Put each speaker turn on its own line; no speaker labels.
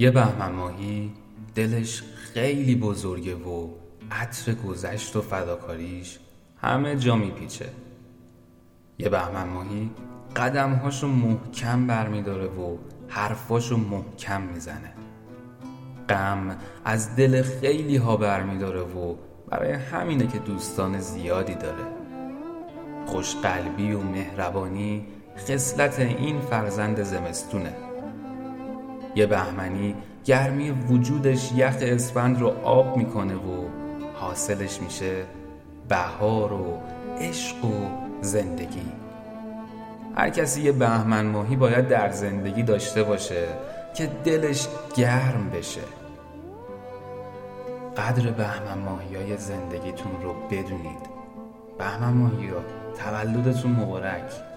یه بهمن ماهی دلش خیلی بزرگه و عطر گذشت و فداکاریش همه جا میپیچه. یه بهمن ماهی قدمهاشو محکم برمیداره و حرفاشو محکم می‌زنه. غم از دل خیلی ها برمیداره و برای همینه که دوستان زیادی داره. خوشقلبی و مهربانی خصلت این فرزند زمستونه. یه بهمنی گرمی وجودش یخ اسفند رو آب می‌کنه و حاصلش میشه بهار و عشق و زندگی. هر کسی یه بهمن ماهی باید در زندگی داشته باشه که دلش گرم بشه. قدر بهمن ماهی های زندگیتون رو بدونید. بهمن ماهی ها تولدتون مبارک.